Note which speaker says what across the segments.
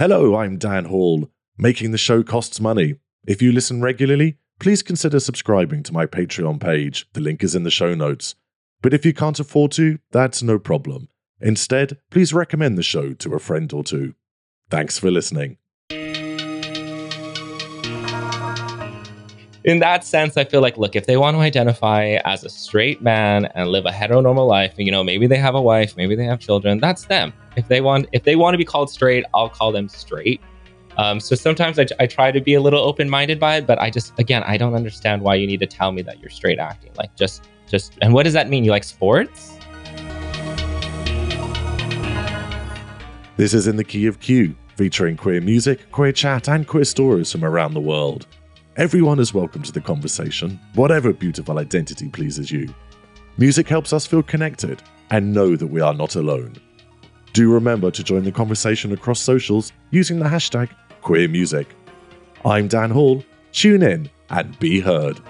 Speaker 1: Hello, I'm Dan Hall. Making the show costs money. If you listen regularly, please consider subscribing to my Patreon page. The link is in the show notes. But if you can't afford to, that's no problem. Instead, please recommend the show to a friend or two. Thanks for listening.
Speaker 2: In that sense, I feel like, look, if they want to identify as a straight man and live a heteronormal life, you know, maybe they have a wife, maybe they have children, that's them. If they want, if they want to be called straight, I'll call them straight. Um, so sometimes I, I try to be a little open-minded by it, but I just, again, I don't understand why you need to tell me that you're straight acting. Like, just, just, and what does that mean? You like sports?
Speaker 1: This is In the Key of Q, featuring queer music, queer chat, and queer stories from around the world. Everyone is welcome to the conversation, whatever beautiful identity pleases you. Music helps us feel connected and know that we are not alone. Do remember to join the conversation across socials using the hashtag queermusic. I'm Dan Hall. Tune in and be heard.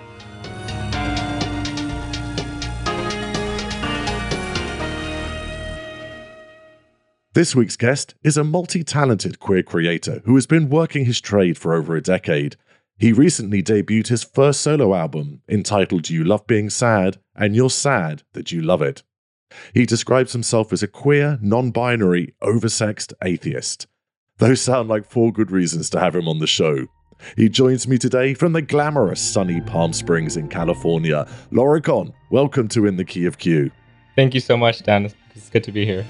Speaker 1: This week's guest is a multi talented queer creator who has been working his trade for over a decade he recently debuted his first solo album entitled You Love Being Sad and You're Sad That You Love It. He describes himself as a queer, non binary, oversexed atheist. Those sound like four good reasons to have him on the show. He joins me today from the glamorous sunny Palm Springs in California. Lorrakon, welcome to In the Key of Q.
Speaker 2: Thank you so much, Dan. It's good to be here.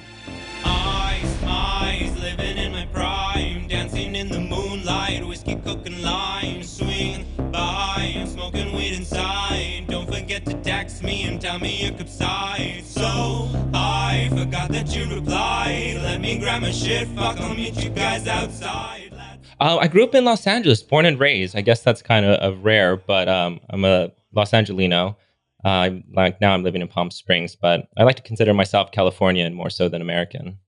Speaker 3: Tell me you. So I forgot that you replied. Let me grab my shit, fuck, I'll meet you guys outside.
Speaker 2: Uh, I grew up in Los Angeles, born and raised. I guess that's kind of rare, but um, I'm a Los Angelino. Uh, like now, I'm living in Palm Springs, but I like to consider myself Californian more so than American.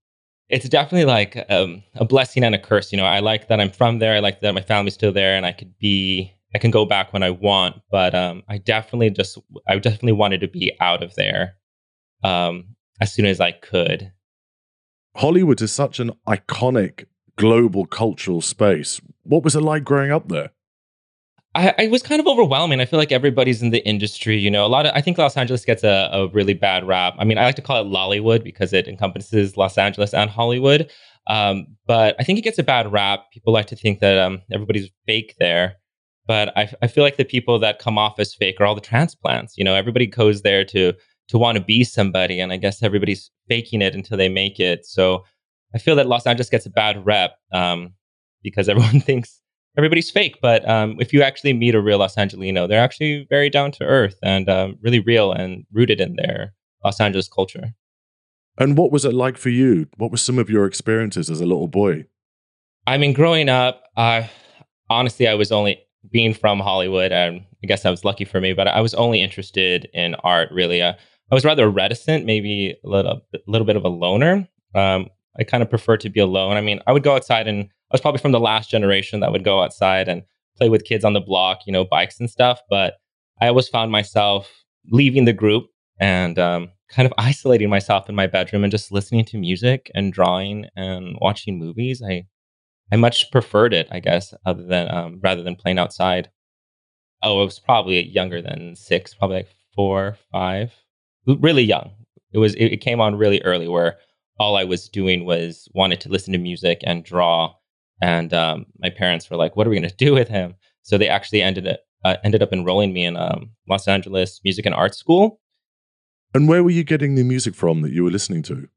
Speaker 2: It's definitely like um, a blessing and a curse. You know, I like that I'm from there. I like that my family's still there, and I could be I can go back when I want, but um, I definitely just I definitely wanted to be out of there um, as soon as I could.
Speaker 1: Hollywood is such an iconic global cultural space. What was it like growing up there?
Speaker 2: I, I, was kind of overwhelming. I feel like everybody's in the industry, you know. A lot of I think Los Angeles gets a, a really bad rap. I mean, I like to call it Lollywood because it encompasses Los Angeles and Hollywood. Um, but I think it gets a bad rap. People like to think that um, everybody's fake there. But I, I feel like the people that come off as fake are all the transplants. You know, everybody goes there to to want to be somebody, and I guess everybody's faking it until they make it. So I feel that Los Angeles gets a bad rep um, because everyone thinks everybody's fake. But um, if you actually meet a real Los Angelino, they're actually very down to earth and um, really real and rooted in their Los Angeles culture.
Speaker 1: And what was it like for you? What were some of your experiences as a little boy?
Speaker 2: I mean, growing up, uh, honestly, I was only being from Hollywood, and I guess that was lucky for me, but I was only interested in art really. Uh, I was rather reticent, maybe a little, little bit of a loner. Um, I kind of prefer to be alone. I mean, I would go outside and I was probably from the last generation that would go outside and play with kids on the block, you know, bikes and stuff. But I always found myself leaving the group and um, kind of isolating myself in my bedroom and just listening to music and drawing and watching movies. I I much preferred it, I guess, other than um, rather than playing outside. Oh, I was probably younger than six, probably like four, five, really young. It was it, it came on really early, where all I was doing was wanted to listen to music and draw. And um, my parents were like, "What are we going to do with him?" So they actually ended up uh, ended up enrolling me in um, Los Angeles Music and Art School.
Speaker 1: And where were you getting the music from that you were listening to?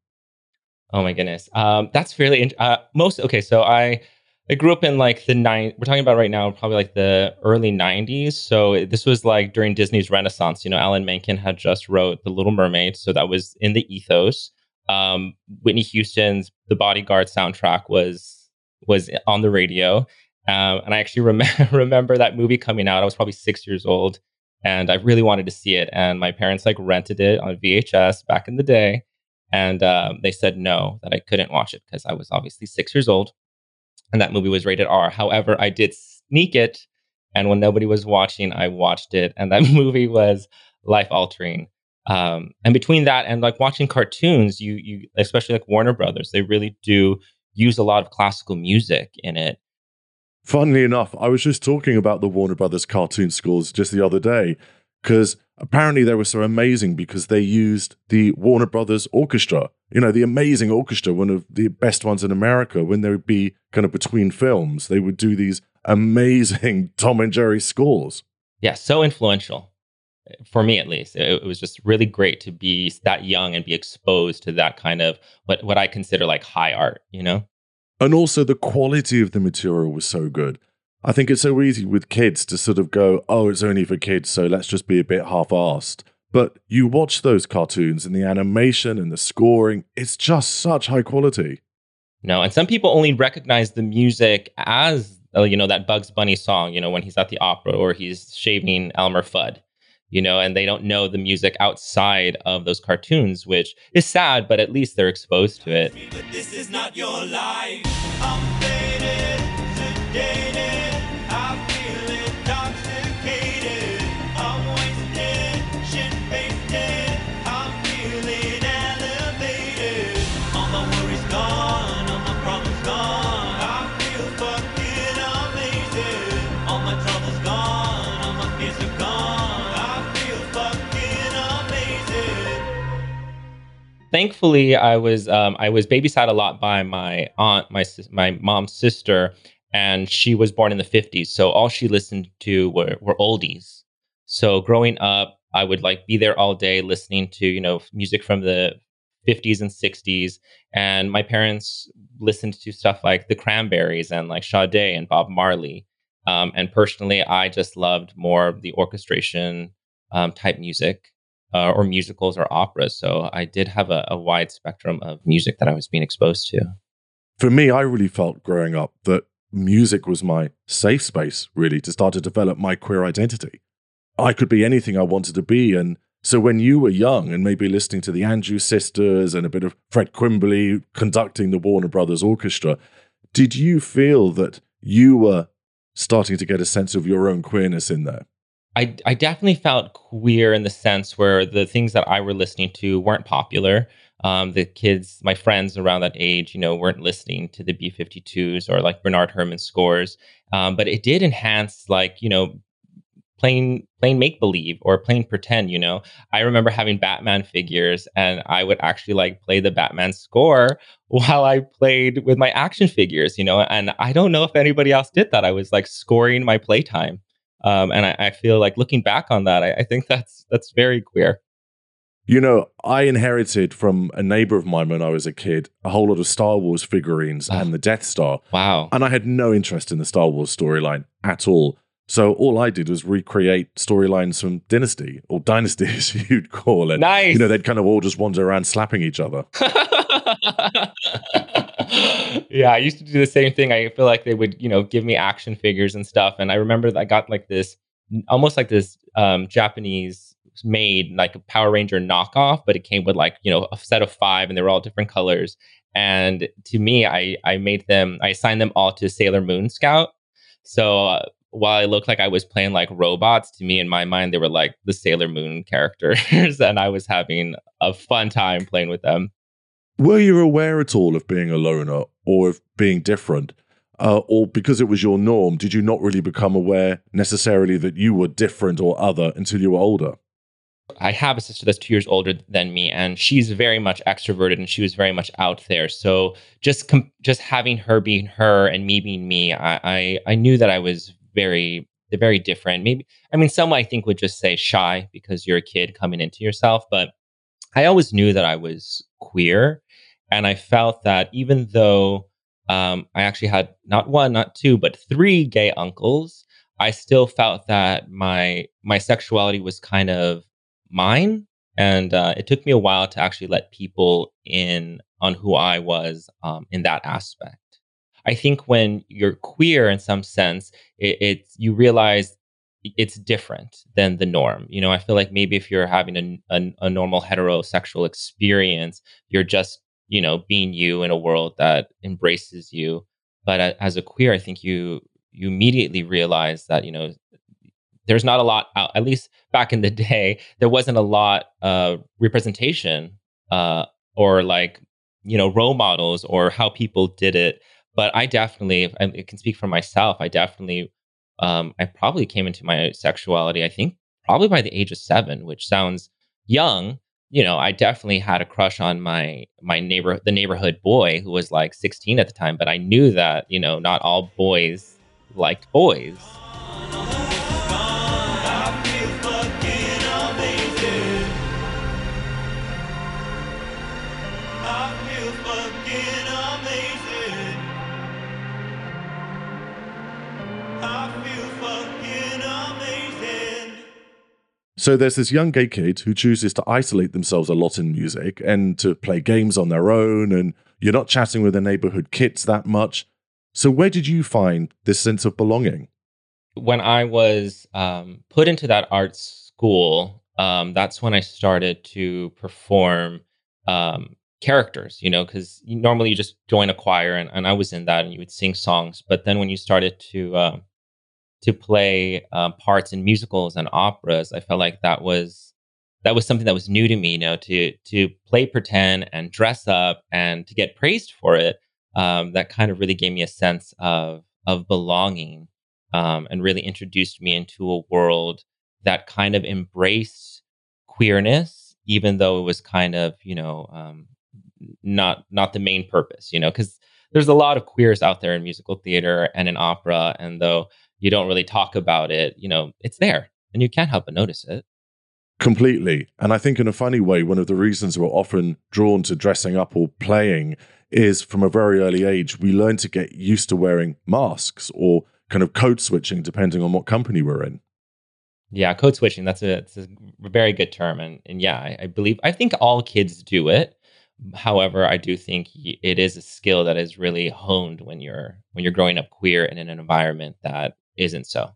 Speaker 2: Oh my goodness. Um, that's fairly in- uh, most okay. So I I grew up in like the nine. We're talking about right now, probably like the early '90s. So this was like during Disney's Renaissance. You know, Alan Menken had just wrote The Little Mermaid, so that was in the ethos. Um, Whitney Houston's The Bodyguard soundtrack was was on the radio, um, and I actually rem- remember that movie coming out. I was probably six years old, and I really wanted to see it. And my parents like rented it on VHS back in the day and um, they said no that I couldn't watch it because I was obviously six years old, and that movie was rated R. However, I did sneak it, and when nobody was watching, I watched it, and that movie was life altering. Um, and between that and like watching cartoons, you you especially like Warner Brothers, they really do use a lot of classical music in it.
Speaker 1: Funnily enough, I was just talking about the Warner Brothers cartoon scores just the other day because apparently they were so amazing because they used the Warner Brothers Orchestra, you know, the amazing orchestra, one of the best ones in America. When they would be kind of between films, they would do these amazing Tom and Jerry scores.
Speaker 2: Yeah, so influential for me at least. It, it was just really great to be that young and be exposed to that kind of what what I consider like high art, you know?
Speaker 1: And also the quality of the material was so good. I think it's so easy with kids to sort of go, oh, it's only for kids, so let's just be a bit half assed. But you watch those cartoons and the animation and the scoring, it's just such high quality.
Speaker 2: No, and some people only recognize the music as, uh, you know, that Bugs Bunny song, you know, when he's at the opera or he's shaving Elmer Fudd, you know, and they don't know the music outside of those cartoons, which is sad, but at least they're exposed to it. Thankfully i was um, i was babysat a lot by my aunt my my mom's sister and she was born in the 50s so all she listened to were, were oldies. So growing up i would like be there all day listening to you know music from the 50s and 60s and my parents listened to stuff like the cranberries and like Sade and bob marley um, and personally i just loved more the orchestration um, type music uh, or musicals or operas. So I did have a, a wide spectrum of music that I was being exposed to.
Speaker 1: For me, I really felt growing up that music was my safe space, really, to start to develop my queer identity. I could be anything I wanted to be. And so when you were young and maybe listening to the Andrews Sisters and a bit of Fred Quimby conducting the Warner Brothers Orchestra, did you feel that you were starting to get a sense of your own queerness in there?
Speaker 2: I, I definitely felt queer in the sense where the things that I were listening to weren't popular. Um, the kids, my friends around that age, you know, weren't listening to the B 52s or like Bernard Herrmann scores. Um, but it did enhance, like, you know, plain plain make believe or plain pretend you know i remember having batman figures and i would actually like play the batman score while i played with my action figures you know and i don't know if anybody else did that i was like scoring my playtime um, and I, I feel like looking back on that I, I think that's that's very queer
Speaker 1: You know, I inherited from a neighbor of mine when I was a kid a whole lot of Star Wars figurines
Speaker 2: Oh.
Speaker 1: and the Death Star.
Speaker 2: wow
Speaker 1: And I had no interest in the Star Wars storyline at all. So all I did was recreate storylines from Dynasty or Dynasty, as you'd call it.
Speaker 2: nice
Speaker 1: You know, they'd kind of all just wander around slapping each other.
Speaker 2: yeah, I used to do the same thing. I feel like they would, you know, give me action figures and stuff. And I remember that I got like this, almost like this um, Japanese made like a Power Ranger knockoff, but it came with like you know a set of five, and they were all different colors. And to me, I I made them, I assigned them all to Sailor Moon Scout. So uh, while I looked like I was playing like robots, to me in my mind they were like the Sailor Moon characters, and I was having a fun time playing with them.
Speaker 1: Were you aware at all of being a loner or of being different? Uh, or because it was your norm, did you not really become aware necessarily that you were different or other until you were older?
Speaker 2: I have a sister that's two years older than me, and she's very much extroverted, and she was very much out there. So just com- just having her being her and me being me, I, I I knew that I was very they're very different. Maybe I mean some I think would just say shy because you're a kid coming into yourself, but I always knew that I was queer, and I felt that even though um, I actually had not one, not two, but three gay uncles, I still felt that my my sexuality was kind of mine and uh, it took me a while to actually let people in on who i was um, in that aspect i think when you're queer in some sense it, it's you realize it's different than the norm. You know i feel like maybe if you're having a, a, a normal heterosexual experience you're just you know being you in a world that embraces you. But a- as a queer i think you you immediately realize that you know there's not a lot out at least back in the day there wasn't a lot of representation uh or like you know role models or how people did it but i definitely i can speak for myself i definitely um, i probably came into my sexuality i think probably by the age of seven which sounds young. You know i definitely had a crush on my my neighbor the neighborhood boy who was like 16 at the time but i knew that you know not all boys liked boys
Speaker 1: So there's this young gay kid who chooses to isolate themselves a lot in music and to play games on their own, and you're not chatting with the neighborhood kids that much. So where did you find this sense of belonging?
Speaker 2: when I was um, put into that art school, um, that's when I started to perform um, characters, you know, because normally you just join a choir, and, and I was in that, and you would sing songs. But then when you started to um to play uh, parts in musicals and operas, I felt like that was that was something that was new to me, you know, to to play pretend and dress up and to get praised for it. Um, that kind of really gave me a sense of of belonging um, and really introduced me into a world that kind of embraced queerness, even though it was kind of you know um, not not the main purpose, you know, because there's a lot of queers out there in musical theater and in opera, and though you don't really talk about it, you know, it's there, and you can't help but notice it.
Speaker 1: Completely. And I think, in a funny way, one of the reasons we're often drawn to dressing up or playing is from a very early age, we learn to get used to wearing masks or kind of code switching depending on what company we're in.
Speaker 2: Yeah, code switching. That's a, it's a very good term, and and yeah, I, I believe I think all kids do it. However, I do think it is a skill that is really honed when you're when you're growing up queer in an environment that isn't so.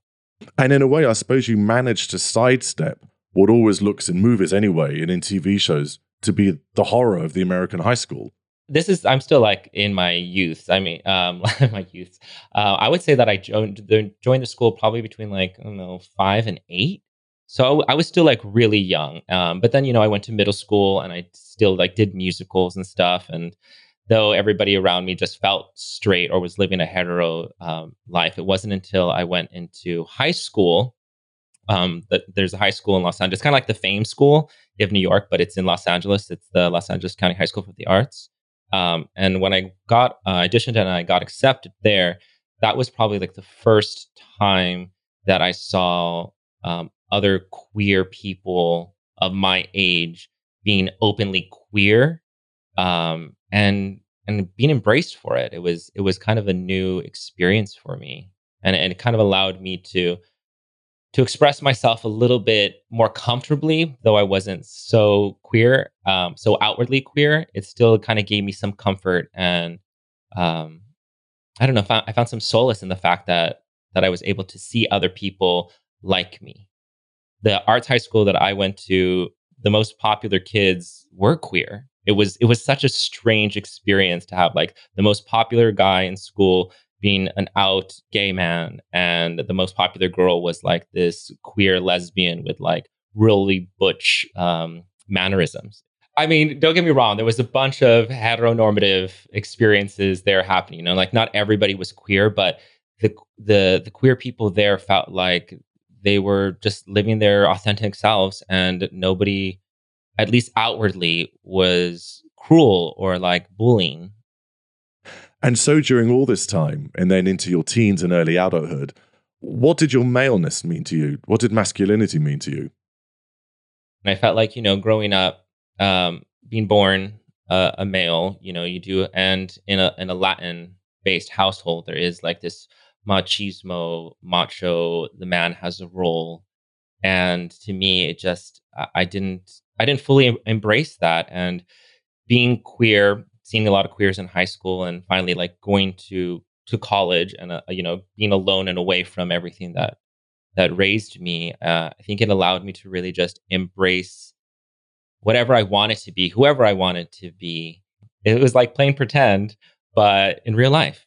Speaker 1: And in a way, I suppose you manage to sidestep what always looks in movies anyway and in TV shows to be the horror of the American high school.
Speaker 2: This is I'm still like in my youth. I mean, um, my youth. Uh, I would say that I joined the joined the school probably between like I don't know five and eight. So I was still like really young. Um, but then you know I went to middle school and I still like did musicals and stuff. And though everybody around me just felt straight or was living a hetero um, life, it wasn't until I went into high school. Um, that there's a high school in Los Angeles, kind of like the Fame School of New York, but it's in Los Angeles. It's the Los Angeles County High School for the Arts. Um, and when I got uh, auditioned and I got accepted there, that was probably like the first time that I saw um, other queer people of my age being openly queer um, and and being embraced for it. It was it was kind of a new experience for me, and, and it kind of allowed me to to express myself a little bit more comfortably, though I wasn't so queer, um, so outwardly queer. It still kind of gave me some comfort, and um, I don't know. I found some solace in the fact that that I was able to see other people like me. The arts high school that I went to, the most popular kids were queer. It was it was such a strange experience to have like the most popular guy in school being an out gay man and the most popular girl was like this queer lesbian with like really butch um, mannerisms. I mean don't get me wrong there was a bunch of heteronormative experiences there happening you know like not everybody was queer but the the the queer people there felt like they were just living their authentic selves and nobody at least outwardly was cruel or like bullying
Speaker 1: And so during all this time, and then into your teens and early adulthood, what did your maleness mean to you? What did masculinity mean to you?
Speaker 2: And I felt like, you know, growing up, um, being born uh, a male, you know, you do, and in a in a Latin based household, there is like this machismo, macho. The man has a role, and to me, it just I, I didn't I didn't fully em- embrace that. And being queer, seeing a lot of queers in high school, and finally like going to to college, and uh, you know, being alone and away from everything that that raised me, uh, I think it allowed me to really just embrace whatever I wanted to be, whoever I wanted to be. It was like playing pretend, but in real life.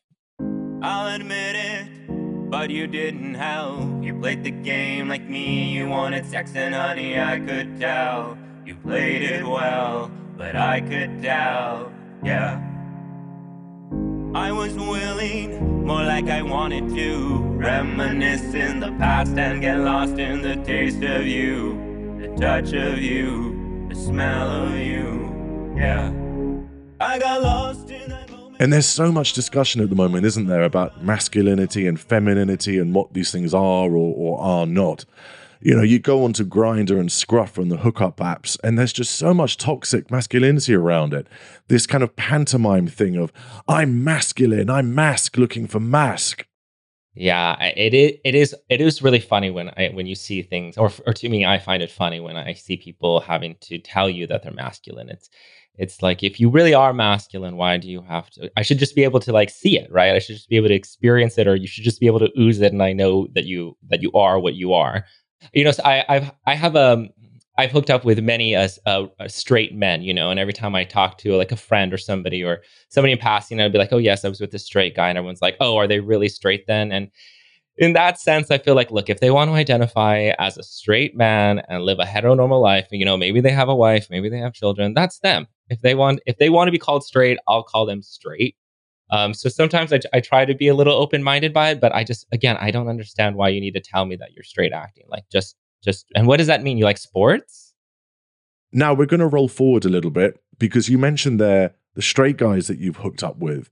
Speaker 3: I'll admit it, but you didn't help. You played the game like me, you wanted sex and honey, I could tell. You played it well, but I could tell. Yeah. I was willing, more like I wanted to. Reminisce in the past and get lost in the taste of you, the touch of you, the smell of you. Yeah. I got lost in that moment.
Speaker 1: And there's so much discussion at the moment, isn't there, about masculinity and femininity and what these things are or, or are not. You know, you go onto Grindr and Scruff and the hookup apps, and there's just so much toxic masculinity around it. This kind of pantomime thing of I'm masculine, I'm masc looking for masc.
Speaker 2: Yeah, it is. It is. It is really funny when I when you see things, or or to me, I find it funny when I see people having to tell you that they're masculine. It's it's like if you really are masculine, why do you have to? I should just be able to like see it, right? I should just be able to experience it, or you should just be able to ooze it, and I know that you that you are what you are. You know, I I've I have um I've hooked up with many uh, uh, uh, straight men, you know, and every time I talk to like a friend or somebody or somebody in passing, I'd be like, "Oh yes, I was with this straight guy," and everyone's like, "Oh, are they really straight then?" And in that sense, I feel like, look, if they want to identify as a straight man and live a heteronormal life, you know, maybe they have a wife, maybe they have children, that's them. If they want, if they want to be called straight, I'll call them straight. Um, so sometimes I, I try to be a little open minded by it, but I just, again, I don't understand why you need to tell me that you're straight acting. Like, just, just, and what does that mean? You like sports?
Speaker 1: Now we're going to roll forward a little bit because you mentioned there the straight guys that you've hooked up with.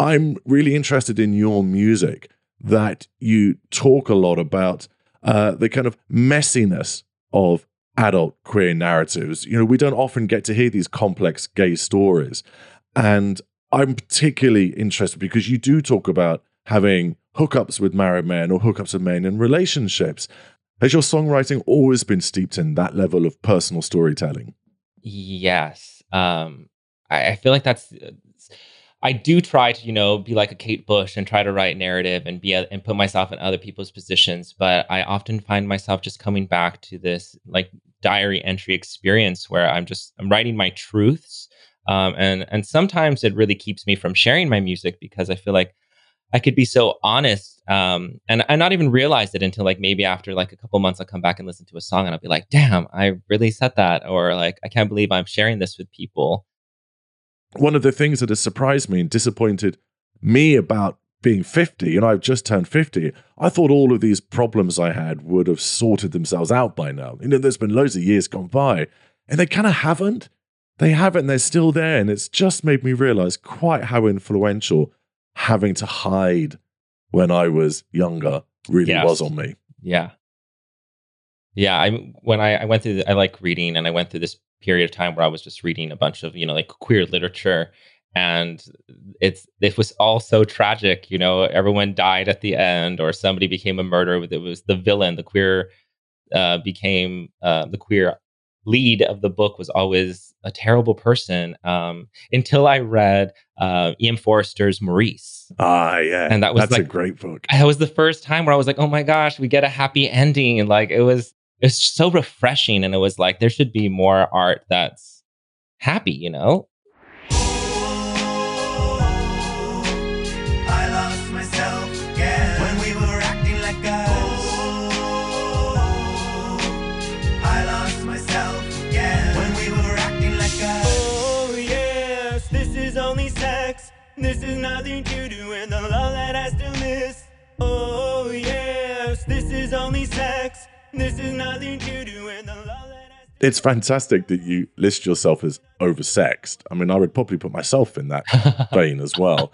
Speaker 1: I'm really interested in your music that you talk a lot about uh, the kind of messiness of adult queer narratives. You know, we don't often get to hear these complex gay stories. And I'm particularly interested because you do talk about having hookups with married men or hookups with men in relationships. Has your songwriting always been steeped in that level of personal storytelling?
Speaker 2: Yes. Um, I, I feel like that's. I do try to, you know, be like a Kate Bush and try to write narrative and be a, and put myself in other people's positions. But I often find myself just coming back to this like diary entry experience where I'm just I'm writing my truths, um, and and sometimes it really keeps me from sharing my music because I feel like I could be so honest um, and I not even realize it until like maybe after like a couple months I'll come back and listen to a song and I'll be like, damn, I really said that, or like I can't believe I'm sharing this with people.
Speaker 1: One of the things that has surprised me and disappointed me about being 50, and I've just turned 50, I thought all of these problems I had would have sorted themselves out by now. You know, there's been loads of years gone by, and they kind of haven't. They haven't, they're still there. And it's just made me realize quite how influential having to hide when I was younger really
Speaker 2: Yes.
Speaker 1: was on me.
Speaker 2: Yeah. Yeah, I when I, I went through the, I like reading and I went through this period of time where I was just reading a bunch of, you know, like queer literature and it's it was all so tragic, you know, everyone died at the end or somebody became a murderer. It was the villain, the queer uh became uh the queer lead of the book was always a terrible person um until I read uh Ian Forrester's Maurice.
Speaker 1: Ah, yeah.
Speaker 2: And that was
Speaker 1: That's a great book.
Speaker 2: it was the first time where I was like, oh my gosh, we get a happy ending. And like it was it's so refreshing. And it was like there should be more art that's happy, you know?
Speaker 3: Only sex. This is nothing to do with the love.
Speaker 1: It's fantastic that you list yourself as oversexed. I mean, I would probably put myself in that vein as well.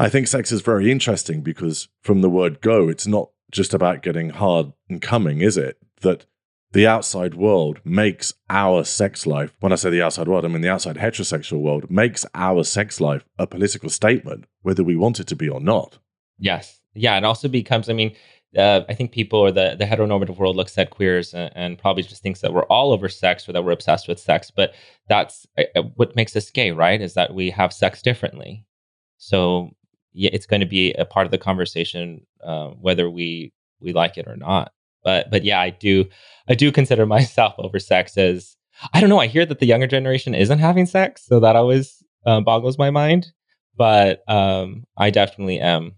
Speaker 1: I think sex is very interesting because from the word go, it's not just about getting hard and coming, is it? That the outside world makes our sex life, when I say the outside world, I mean the outside heterosexual world, makes our sex life a political statement, whether we want it to be or not.
Speaker 2: yes. Yeah. It also becomes, I mean, uh, I think people or the, the heteronormative world looks at queers and, and probably just thinks that we're all over sex or that we're obsessed with sex. But that's uh, uh, what makes us gay, right? Is that we have sex differently. So yeah, it's going to be a part of the conversation, uh, whether we we like it or not. But but yeah, I do I do consider myself over sex as I don't know. I hear that the younger generation isn't having sex, so that always uh, boggles my mind. But um, I definitely am.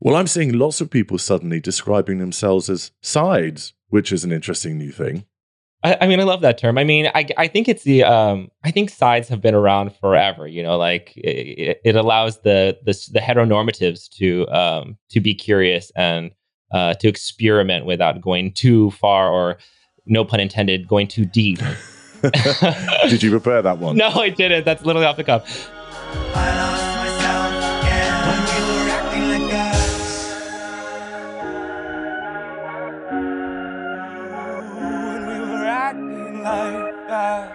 Speaker 1: Well, I'm seeing lots of people suddenly describing themselves as sides, which is an interesting new thing.
Speaker 2: I, I mean, I love that term. I mean, I, I think it's the um, I think sides have been around forever. You know, like it, it allows the, the the heteronormatives to um, to be curious and uh, to experiment without going too far or, no pun intended, going too deep.
Speaker 1: Did you prepare that one?
Speaker 2: No, I didn't. That's literally off the cuff.
Speaker 3: Acting like.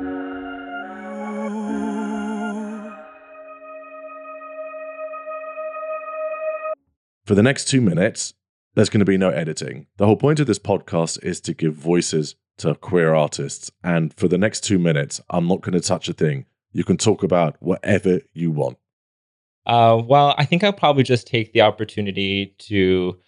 Speaker 3: Ooh.
Speaker 1: For the next two minutes, there's going to be no editing. The whole point of this podcast is to give voices to queer artists. And for the next two minutes, I'm not going to touch a thing. You can talk about whatever you want.
Speaker 2: Uh, well, I think I'll probably just take the opportunity to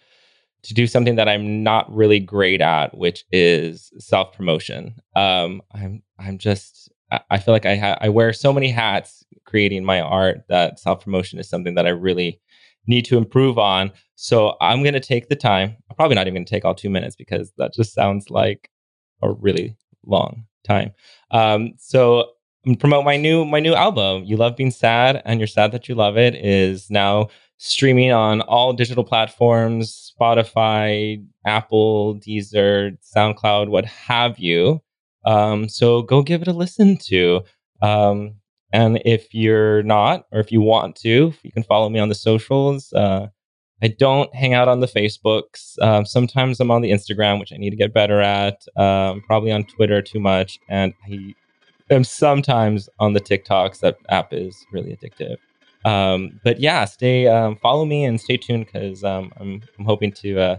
Speaker 2: to do something that I'm not really great at, which is self promotion. Um, I'm I'm just I- feel like I ha- I wear so many hats creating my art that self promotion is something that I really need to improve on. So I'm going to take the time. I'm probably not even going to take all two minutes because that just sounds like a really long time. Um, so promote my new my new album. You love being sad, and you're sad that you love it. Is now streaming on all digital platforms: Spotify, Apple, Deezer, SoundCloud, what have you. Um, so go give it a listen to. Um, and if you're not, or if you want to, you can follow me on the socials. Uh, I don't hang out on the Facebooks. Um, sometimes I'm on the Instagram, which I need to get better at. Um, probably on Twitter too much, and I am sometimes on the TikToks. That app is really addictive. Um, but yeah, stay um, follow me and stay tuned because um, I'm I'm hoping to uh,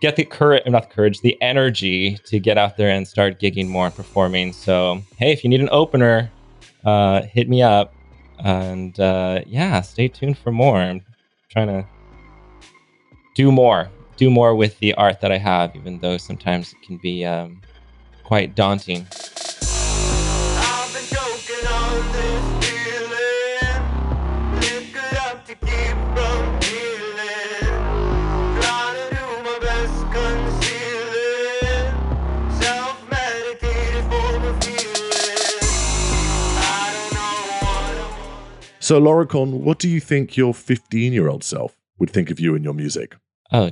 Speaker 2: get the courage, not the courage, the energy to get out there and start gigging more and performing. So hey, if you need an opener, uh, hit me up. And uh, yeah, stay tuned for more. I'm trying to do more, do more with the art that I have, even though sometimes it can be um, quite daunting.
Speaker 1: So, Lorrakon, what do you think your 15 year old self would think of you and your music?
Speaker 2: Oh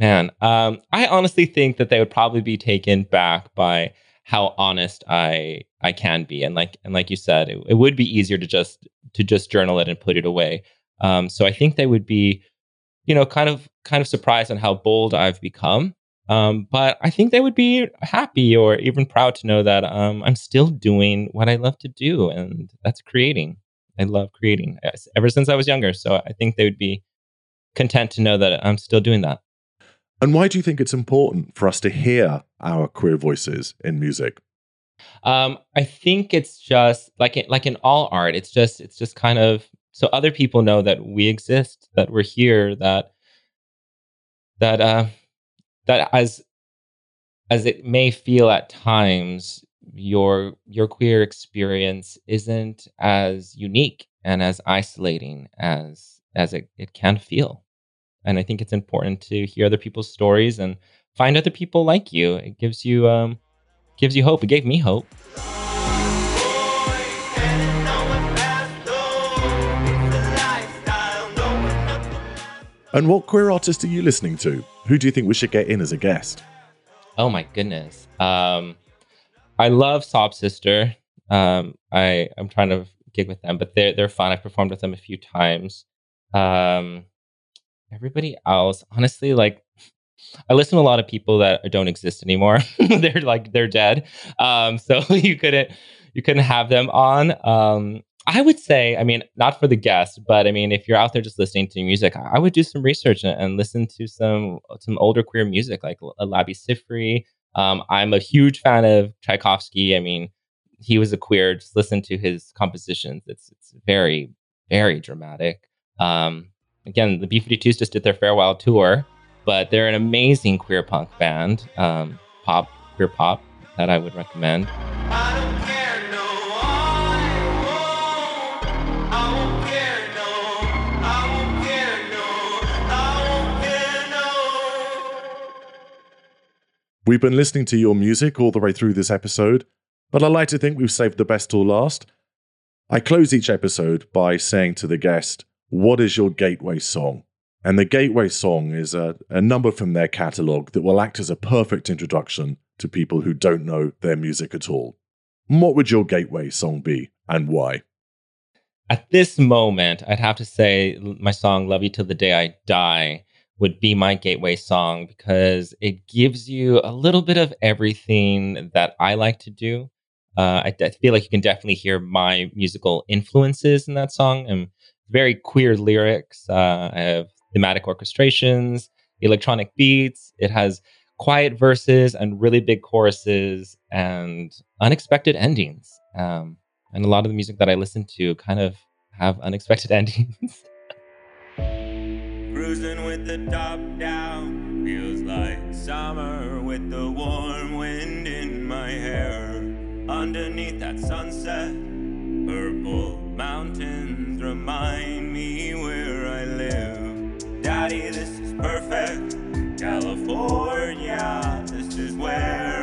Speaker 2: man, um, I honestly think that they would probably be taken back by how honest I I can be, and like and like you said, it, it would be easier to just to just journal it and put it away. Um, so I think they would be, you know, kind of kind of surprised on how bold I've become. Um, but I think they would be happy or even proud to know that um, I'm still doing what I love to do, and that's creating. I love creating uh, ever since I was younger. So I think they would be content to know that I'm still doing that.
Speaker 1: And why do you think it's important for us to hear our queer voices in music?
Speaker 2: Um, I think it's just like it, like in all art, it's just it's just kind of so other people know that we exist, that we're here, that that uh, that as as it may feel at times, your your queer experience isn't as unique and as isolating as as it, it can feel. And I think it's important to hear other people's stories and find other people like you. It gives you um gives you hope. It gave me hope.
Speaker 1: And what queer artist are you listening to? Who do you think we should get in as a guest?
Speaker 2: Oh my goodness. Um, I love Sob Sister. Um, I I'm trying to gig with them, but they're they're fun. I've performed with them a few times. Um, everybody else, honestly, like I listen to a lot of people that don't exist anymore. they're like they're dead. Um, so you couldn't you couldn't have them on. Um, I would say, I mean, not for the guest, but I mean, if you're out there just listening to music, I would do some research and, and listen to some some older queer music like L- Sifri. Um, I'm a huge fan of Tchaikovsky. I mean, he was a queer. Just listen to his compositions. It's it's very very dramatic. Um, again, the B52s just did their farewell tour, but they're an amazing queer punk band, um, pop queer pop that I would recommend.
Speaker 1: We've been listening to your music all the way through this episode, but I like to think we've saved the best till last. I close each episode by saying to the guest, What is your gateway song? And the gateway song is a, a number from their catalogue that will act as a perfect introduction to people who don't know their music at all. What would your gateway song be and why?
Speaker 2: At this moment, I'd have to say my song Love You Till the Day I Die would be my gateway song because it gives you a little bit of everything that I like to do. Uh, I, I, feel like you can definitely hear my musical influences in that song and very queer lyrics. Uh, I have thematic orchestrations, electronic beats. It has quiet verses and really big choruses and unexpected endings. Um, and a lot of the music that I listen to kind of have unexpected endings.
Speaker 3: Cruising with the top down feels like summer with the warm wind in my hair. Underneath that sunset, purple mountains remind me where I live. Daddy, this is perfect. California, this is where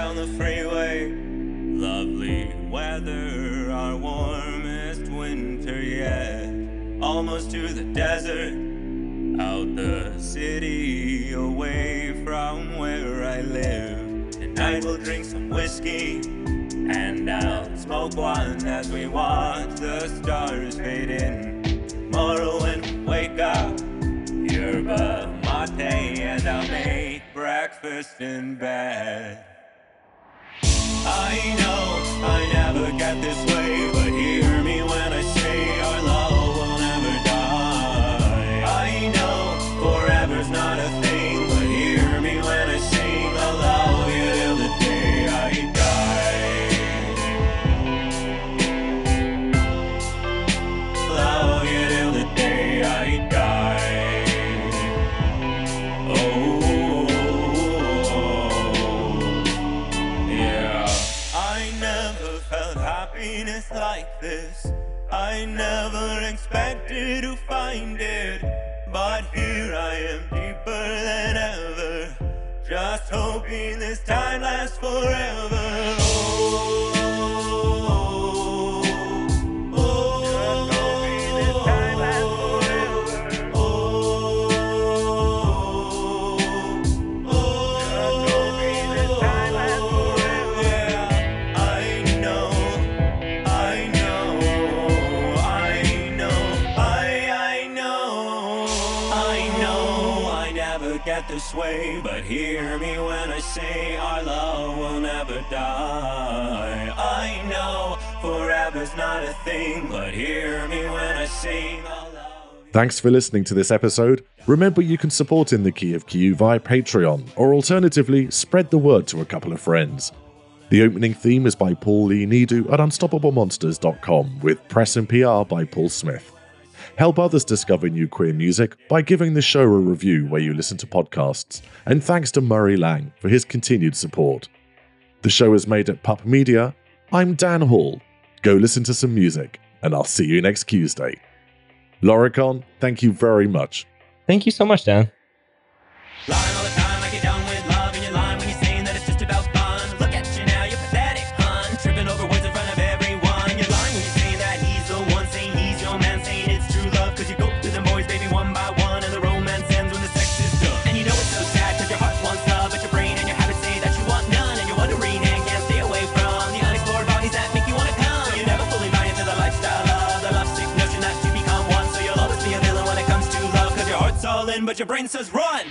Speaker 3: down the freeway, lovely weather, our warmest winter yet. Almost to the desert, out the city, away from where I live. Tonight we'll drink some whiskey and I'll smoke one as we watch the stars fade in. Tomorrow when we wake up, yerba mate and I'll make breakfast in bed. I know I never get this way, but hear me when I say our love time lasts forever. I know forever's not a thing, but hear me when I sing.
Speaker 1: Thanks for listening to this episode. Remember, you can support In the Key of Q via Patreon, or alternatively, spread the word to a couple of friends. The opening theme is by Paul Lee Nidu at UnstoppableMonsters.com, with press and PR by Paul Smith. Help others discover new queer music by giving the show a review where you listen to podcasts, and thanks to Murray Lang for his continued support. The show is made at Pup Media. I'm Dan Hall. Go listen to some music, and I'll see you next Tuesday. Lorrakon, thank you very much.
Speaker 2: Thank you so much, Dan.
Speaker 3: But your brain says run.